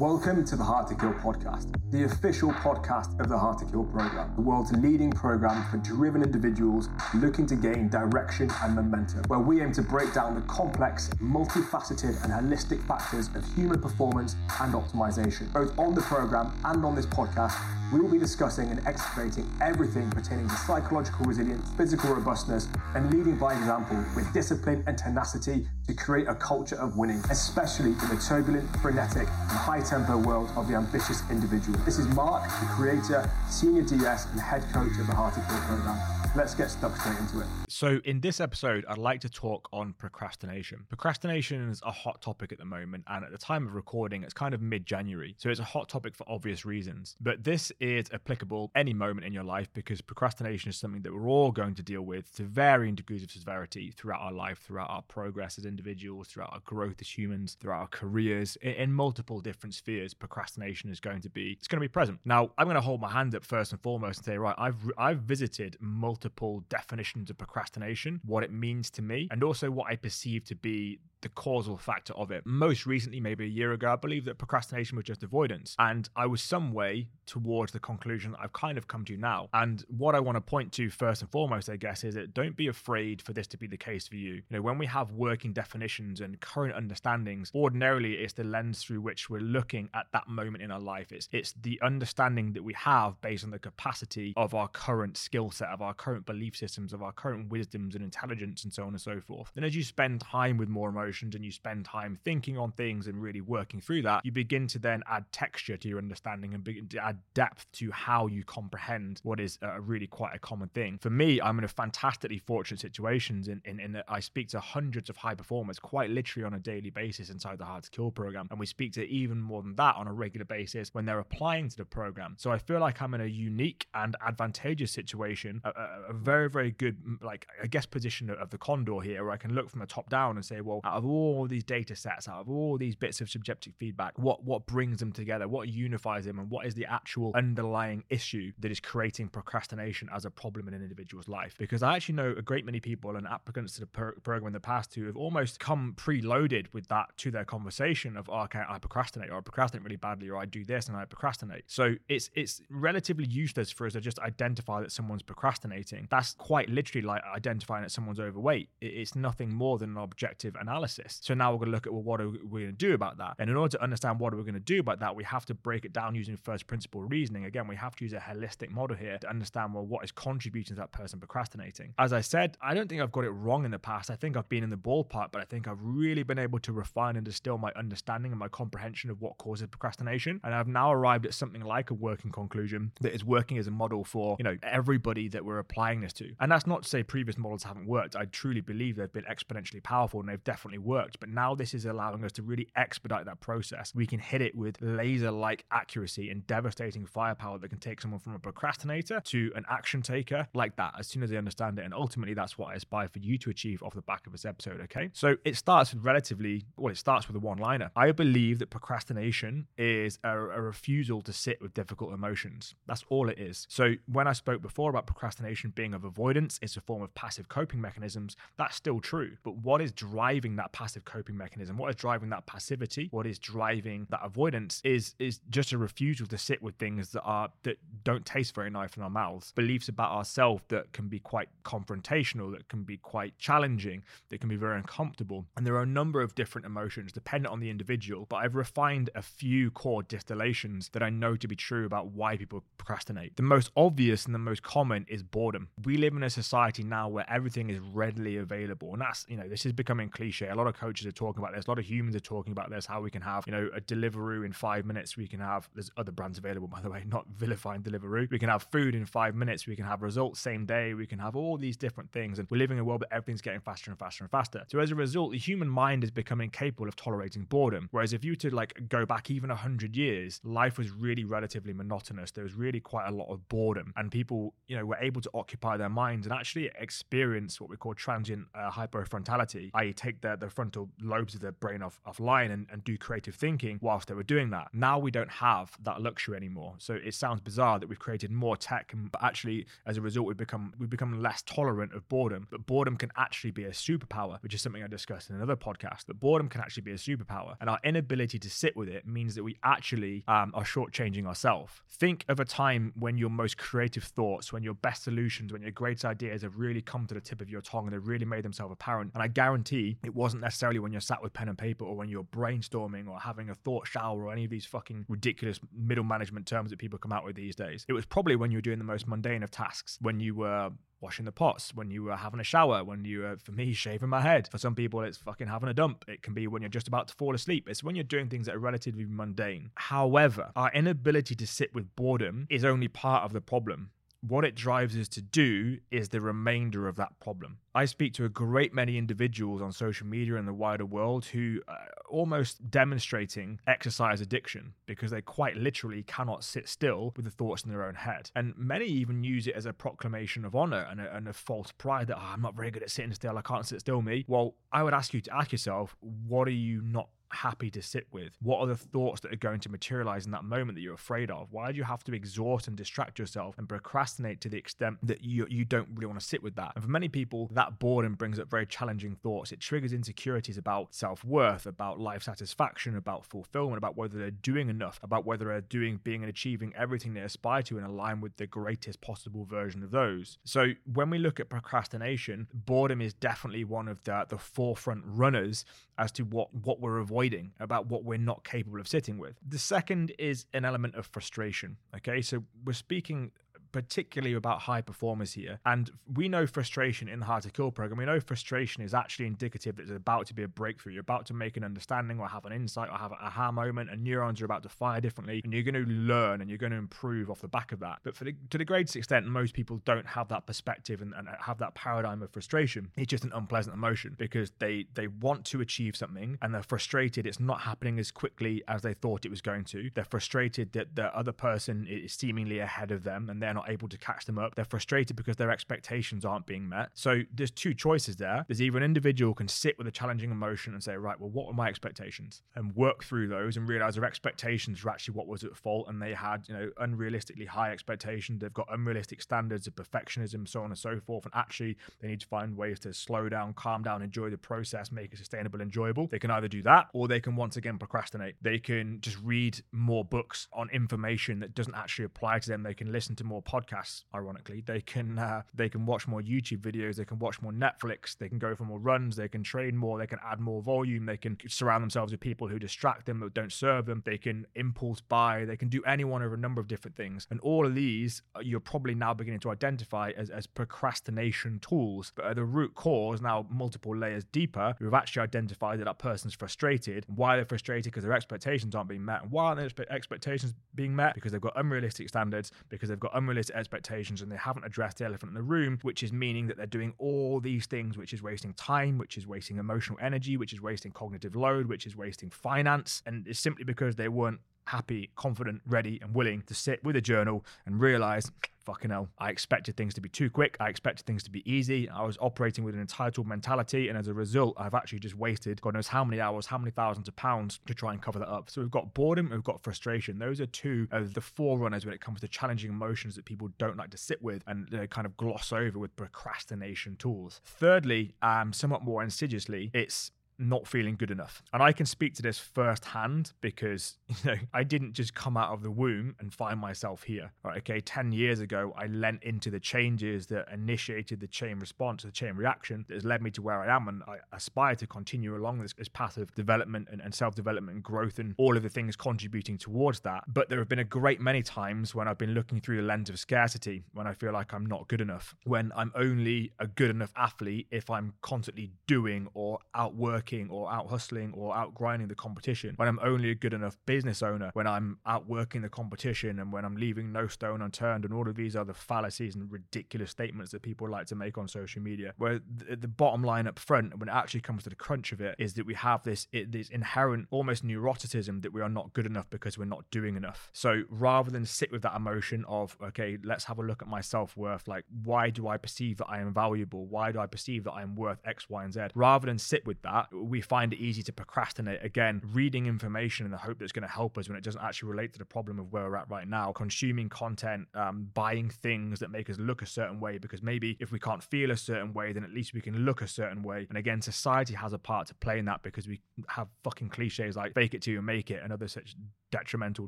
Welcome to the Hard to Kill podcast, the official podcast of the Hard to Kill program, the world's leading program for driven individuals looking to gain direction and momentum, where we aim to break down the complex, multifaceted, and holistic factors of human performance and optimization. Both on the program and on this podcast, we will be discussing and excavating everything pertaining to psychological resilience, physical robustness, and leading by example with discipline and tenacity to create a culture of winning, especially in the turbulent, frenetic, and high tempo world of the ambitious individual. This is Mark, the creator, senior DS, and head coach of the Hard to Kill program. Let's get stuck straight into it. So, in this episode, I'd like to talk on procrastination. Procrastination is a hot topic at the moment, and at the time of recording, it's kind of mid January. So, it's a hot topic for obvious reasons. But this is applicable any moment in your life because procrastination is something that we're all going to deal with to varying degrees of severity throughout our life, throughout our progress as individuals, throughout our growth as humans, throughout our careers, in, in multiple different spheres. Procrastination is going to be it's going to be present. Now, I'm going to hold my hand up first and foremost and say, right, I've I've visited multiple definitions of procrastination, what it means to me, and also what I perceive to be the causal factor of it. Most recently, maybe a year ago, I believe that procrastination was just avoidance. And I was some way towards the conclusion I've kind of come to now. And what I want to point to first and foremost, I guess, is that don't be afraid for this to be the case for you. You know, when we have working definitions and current understandings, ordinarily it's the lens through which we're looking at that moment in our life. It's it's the understanding that we have based on the capacity of our current skill set, of our current belief systems, of our current wisdoms and intelligence, and so on and so forth. Then as you spend time with more emotions and you spend time thinking on things and really working through that, you begin to then add texture to your understanding and begin to add depth to how you comprehend what is a really quite a common thing. For me, I'm in a fantastically fortunate situations in, in, in that I speak to hundreds of high performers quite literally on a daily basis inside the Hard to Kill program. And we speak to even more than that on a regular basis when they're applying to the program. So I feel like I'm in a unique and advantageous situation, a, a, a very, very good, like, I guess, position of the condor here where I can look from the top down and say, well, of all these data sets, out of all these bits of subjective feedback, what what brings them together, what unifies them, and what is the actual underlying issue that is creating procrastination as a problem in an individual's life? Because I actually know a great many people and applicants to the per- program in the past who have almost come preloaded with that to their conversation of, oh, okay, I procrastinate, or I procrastinate really badly, or I do this and I procrastinate. So it's it's relatively useless for us to just identify that someone's procrastinating. That's quite literally like identifying that someone's overweight. It's nothing more than an objective analysis analysis. So now we're going to look at well, what are we going to do about that? And in order to understand what are we going to do about that, we have to break it down using first principle reasoning. Again, we have to use a holistic model here to understand well what is contributing to that person procrastinating. As I said, I don't think I've got it wrong in the past. I think I've been in the ballpark, but I think I've really been able to refine and distill my understanding and my comprehension of what causes procrastination. And I've now arrived at something like a working conclusion that is working as a model for, you know, everybody that we're applying this to. And that's not to say previous models haven't worked. I truly believe they've been exponentially powerful and they've definitely worked. But now this is allowing us to really expedite that process. We can hit it with laser like accuracy and devastating firepower that can take someone from a procrastinator to an action taker like that as soon as they understand it. And ultimately, that's what I aspire for you to achieve off the back of this episode. Okay. So it starts with relatively, well, it starts with a one liner. I believe that procrastination is a, a refusal to sit with difficult emotions. That's all it is. So when I spoke before about procrastination being of avoidance, it's a form of passive coping mechanisms. That's still true. But what is driving that passive coping mechanism? What is driving that passivity? What is driving that avoidance is is just a refusal to sit with things that are that don't taste very nice in our mouths. Beliefs about ourselves that can be quite confrontational, that can be quite challenging, that can be very uncomfortable. And there are a number of different emotions dependent on the individual, but I've refined a few core distillations that I know to be true about why people procrastinate. The most obvious and the most common is boredom. We live in a society now where everything is readily available. And that's, you know, this is becoming cliche. A lot of coaches are talking about this, a lot of humans are talking about this, how we can have, you know, a Deliveroo in five minutes. We can have, there's other brands available, by the way, not vilifying Deliveroo. We can have food in five minutes. We can have results same day. We can have all these different things. And we're living in a world where everything's getting faster and faster and faster. So as a result, the human mind is becoming capable of tolerating boredom. Whereas if you to like go back even 100 years, life was really relatively monotonous. There was really quite a lot of boredom. And people, you know, were able to occupy their minds and actually experience what we call transient uh, hypofrontality, i.e., take their, the frontal lobes of their brain off, offline and, and do creative thinking whilst they were doing that. Now we don't have that luxury anymore. So it sounds bizarre that we've created more tech, but actually, as a result, we've become we've become less tolerant of boredom. But boredom can actually be a superpower, which is something I discussed in another podcast. That boredom can actually be a superpower, and our inability to sit with it means that we actually um, are shortchanging ourselves. Think of a time when your most creative thoughts, when your best solutions, when your great ideas have really come to the tip of your tongue and they've really made themselves apparent. And I guarantee it wasn't necessarily when you're sat with pen and paper or when you're brainstorming or having a thought shower or any of these fucking ridiculous middle management terms that people come out with these days. It was probably when you were doing the most mundane of tasks, when you were washing the pots, when you were having a shower, when you were, for me, shaving my head. For some people, it's fucking having a dump. It can be when you're just about to fall asleep. It's when you're doing things that are relatively mundane. However, our inability to sit with boredom is only part of the problem what it drives us to do is the remainder of that problem. I speak to a great many individuals on social media and the wider world who are almost demonstrating exercise addiction because they quite literally cannot sit still with the thoughts in their own head. And many even use it as a proclamation of honor and a, and a false pride that oh, I'm not very good at sitting still, I can't sit still, me. Well, I would ask you to ask yourself, what are you not happy to sit with? What are the thoughts that are going to materialize in that moment that you're afraid of? Why do you have to exhaust and distract yourself and procrastinate to the extent that you you don't really want to sit with that? And for many people, that boredom brings up very challenging thoughts. It triggers insecurities about self-worth, about life satisfaction, about fulfillment, about whether they're doing enough, about whether they're doing being and achieving everything they aspire to and align with the greatest possible version of those. So when we look at procrastination, boredom is definitely one of the the forefront runners as to what what we're avoiding avoiding about what we're not capable of sitting with. The second is an element of frustration. Okay, so we're speaking particularly about high performers here. And we know frustration in the Hard to Kill program. We know frustration is actually indicative that there's about to be a breakthrough. You're about to make an understanding or have an insight or have aha moment, and neurons are about to fire differently, and you're going to learn and you're going to improve off the back of that. But for the, to the greatest extent, most people don't have that perspective and, and have that paradigm of frustration. It's just an unpleasant emotion because they they want to achieve something and they're frustrated it's not happening as quickly as they thought it was going to. They're frustrated that the other person is seemingly ahead of them and they're not not able to catch them up. They're frustrated because their expectations aren't being met. So there's two choices there. There's either an individual can sit with a challenging emotion and say, right, well, what were my expectations? And work through those and realize their expectations were actually what was at fault and they had, you know, unrealistically high expectations. They've got unrealistic standards of perfectionism, so on and so forth. And actually, they need to find ways to slow down, calm down, enjoy the process, make it sustainable, enjoyable. They can either do that or they can once again procrastinate. They can just read more books on information that doesn't actually apply to them. They can listen to more podcasts. Ironically, they can uh, they can watch more YouTube videos, they can watch more Netflix, they can go for more runs, they can train more, they can add more volume, they can surround themselves with people who distract them but don't serve them. They can impulse buy, they can do any one of a number of different things, and all of these uh, you're probably now beginning to identify as, as procrastination tools. But at the root cause, now multiple layers deeper, we've actually identified that that person's frustrated. Why they're frustrated because their expectations aren't being met. And why aren't their expectations being met? Because they've got unrealistic standards, because they've got unrealistic expectations and they haven't addressed the elephant in the room, which is meaning that they're doing all these things, which is wasting time, which is wasting emotional energy, which is wasting cognitive load, which is wasting finance. And it's simply because they weren't happy, confident, ready, and willing to sit with a journal and realize fucking hell, I expected things to be too quick. I expected things to be easy. I was operating with an entitled mentality. And as a result, I've actually just wasted God knows how many hours, how many thousands of pounds to try and cover that up. So we've got boredom, we've got frustration. Those are two of the forerunners when it comes to challenging emotions that people don't like to sit with and kind of gloss over with procrastination tools. Thirdly, um, somewhat more insidiously, it's not feeling good enough. And I can speak to this firsthand because, you know, I didn't just come out of the womb and find myself here. Right, okay, 10 years ago, I lent into the changes that initiated the chain response, the chain reaction that has led me to where I am. And I aspire to continue along this, this path of development and, and self development and growth and all of the things contributing towards that. But there have been a great many times when I've been looking through the lens of scarcity, when I feel like I'm not good enough, when I'm only a good enough athlete if I'm constantly doing or outworking working or out hustling or out grinding the competition, when I'm only a good enough business owner, when I'm out working the competition and when I'm leaving no stone unturned and all of these other fallacies and ridiculous statements that people like to make on social media. Where the, the bottom line up front, when it actually comes to the crunch of it, is that we have this it, this inherent almost neuroticism that we are not good enough because we're not doing enough. So rather than sit with that emotion of okay, let's have a look at my self worth. Like why do I perceive that I am valuable? Why do I perceive that I am worth X, Y, and Z? Rather than sit with that, we find it easy to procrastinate again, reading information in the hope that it's going to help us when it doesn't actually relate to the problem of where we're at right now, consuming content, um, buying things that make us look a certain way because maybe if we can't feel a certain way, then at least we can look a certain way. And again, society has a part to play in that because we have fucking cliches like fake it till you make it and other such detrimental,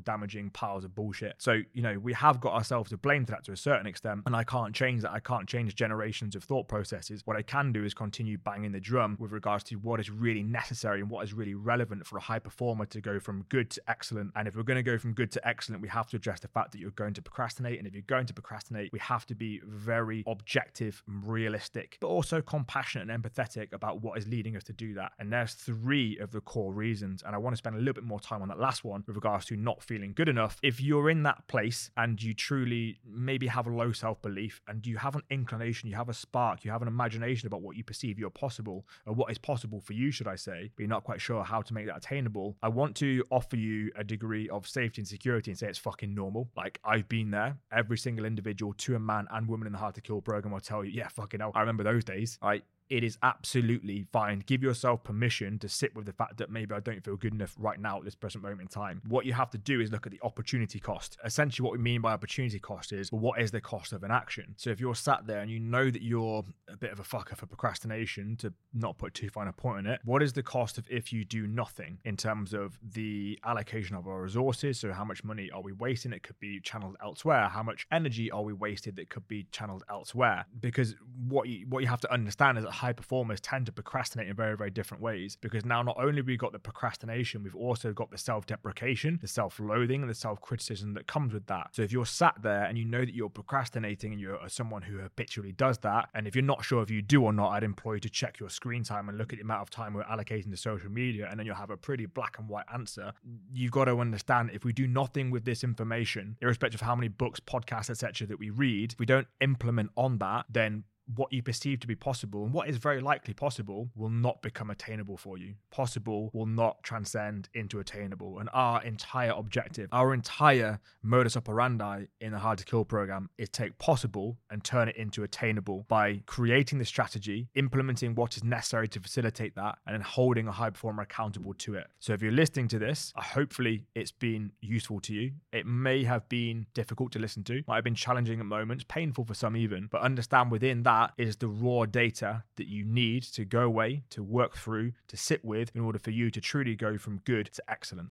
damaging piles of bullshit. So, you know, we have got ourselves to blame for that to a certain extent. And I can't change that. I can't change generations of thought processes. What I can do is continue banging the drum with regards to what is really necessary and what is really relevant for a high performer to go from good to excellent. And if we're going to go from good to excellent, we have to address the fact that you're going to procrastinate. And if you're going to procrastinate, we have to be very objective, and realistic, but also compassionate and empathetic about what is leading us to do that. And there's three of the core reasons. And I want to spend a little bit more time on that last one with regards to not feeling good enough. If you're in that place and you truly maybe have a low self belief and you have an inclination, you have a spark, you have an imagination about what you perceive you're possible or what is possible for you, should I say, but you're not quite sure how to make that attainable, I want to offer you a degree of safety and security and say it's fucking normal. Like I've been there. Every single individual to a man and woman in the Hard to Kill program will tell you, yeah, fucking hell. I remember those days. Right it is absolutely fine. Give yourself permission to sit with the fact that maybe I don't feel good enough right now at this present moment in time. What you have to do is look at the opportunity cost. Essentially, what we mean by opportunity cost is well, what is the cost of an action? So if you're sat there and you know that you're a bit of a fucker for procrastination, to not put too fine a point on it, what is the cost of if you do nothing in terms of the allocation of our resources? So how much money are we wasting? It could be channeled elsewhere. How much energy are we wasted that could be channeled elsewhere? Because what you what you have to understand is that high performers tend to procrastinate in very, very different ways because now not only we got the procrastination, we've also got the self deprecation, the self loathing, and the self criticism that comes with that. So if you're sat there and you know that you're procrastinating and you're uh, someone who habitually does that, and if you're not sure if you do or not, I'd employ you to check your screen time and look at the amount of time we're allocating to social media, and then you'll have a pretty black and white answer. You've got to understand if we do nothing with this information, irrespective of how many books, podcasts, etc., that we read, if we don't implement on that, then what you perceive to be possible and what is very likely possible will not become attainable for you. Possible will not transcend into attainable. And our entire objective, our entire modus operandi in the Hard to Kill program is take possible and turn it into attainable by creating the strategy, implementing what is necessary to facilitate that, and then holding a high performer accountable to it. So if you're listening to this, hopefully it's been useful to you. It may have been difficult to listen to, might have been challenging at moments, painful for some even, but understand within that that is the raw data that you need to go away, to work through, to sit with in order for you to truly go from good to excellent.